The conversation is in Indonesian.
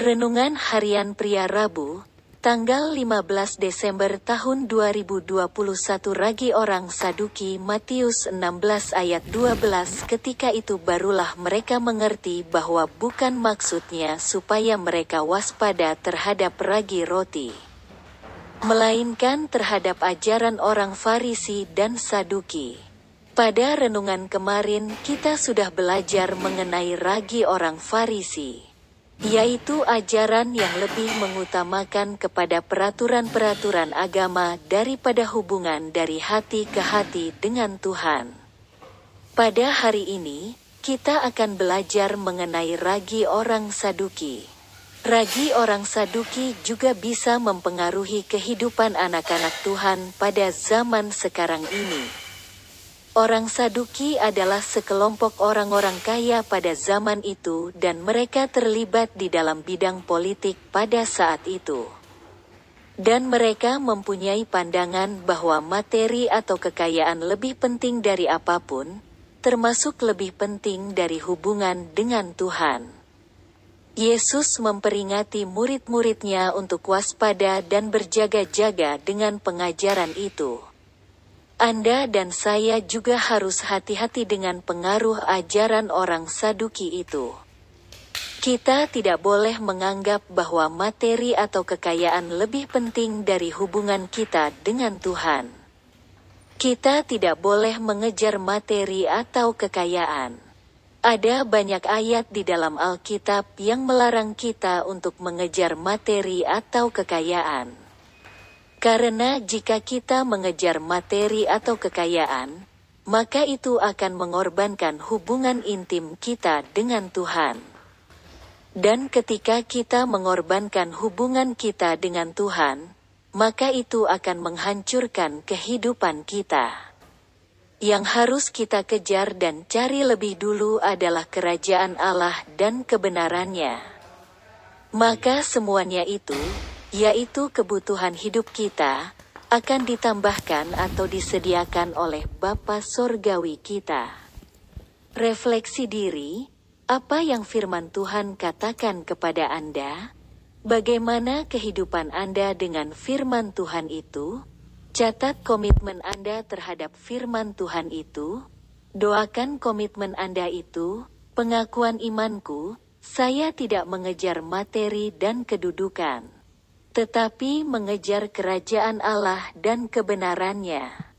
Renungan Harian Pria Rabu, tanggal 15 Desember tahun 2021 Ragi orang Saduki Matius 16 ayat 12 Ketika itu barulah mereka mengerti bahwa bukan maksudnya supaya mereka waspada terhadap ragi roti. Melainkan terhadap ajaran orang Farisi dan Saduki. Pada renungan kemarin kita sudah belajar mengenai ragi orang Farisi yaitu ajaran yang lebih mengutamakan kepada peraturan-peraturan agama daripada hubungan dari hati ke hati dengan Tuhan. Pada hari ini, kita akan belajar mengenai ragi orang Saduki. Ragi orang Saduki juga bisa mempengaruhi kehidupan anak-anak Tuhan pada zaman sekarang ini. Orang Saduki adalah sekelompok orang-orang kaya pada zaman itu dan mereka terlibat di dalam bidang politik pada saat itu. Dan mereka mempunyai pandangan bahwa materi atau kekayaan lebih penting dari apa pun, termasuk lebih penting dari hubungan dengan Tuhan. Yesus memperingati murid-muridnya untuk waspada dan berjaga-jaga dengan pengajaran itu. Anda dan saya juga harus hati-hati dengan pengaruh ajaran orang Saduki itu. Kita tidak boleh menganggap bahwa materi atau kekayaan lebih penting dari hubungan kita dengan Tuhan. Kita tidak boleh mengejar materi atau kekayaan. Ada banyak ayat di dalam Alkitab yang melarang kita untuk mengejar materi atau kekayaan. Karena jika kita mengejar materi atau kekayaan, maka itu akan mengorbankan hubungan intim kita dengan Tuhan. Dan ketika kita mengorbankan hubungan kita dengan Tuhan, maka itu akan menghancurkan kehidupan kita. Yang harus kita kejar dan cari lebih dulu adalah kerajaan Allah dan kebenarannya. Maka semuanya itu, yaitu kebutuhan hidup kita, akan ditambahkan atau disediakan oleh Bapa Sorgawi kita. Refleksi diri, apa yang firman Tuhan katakan kepada Anda? Bagaimana kehidupan Anda dengan firman Tuhan itu? Catat komitmen Anda terhadap firman Tuhan itu. Doakan komitmen Anda itu, pengakuan imanku, saya tidak mengejar materi dan kedudukan tetapi mengejar kerajaan Allah dan kebenarannya.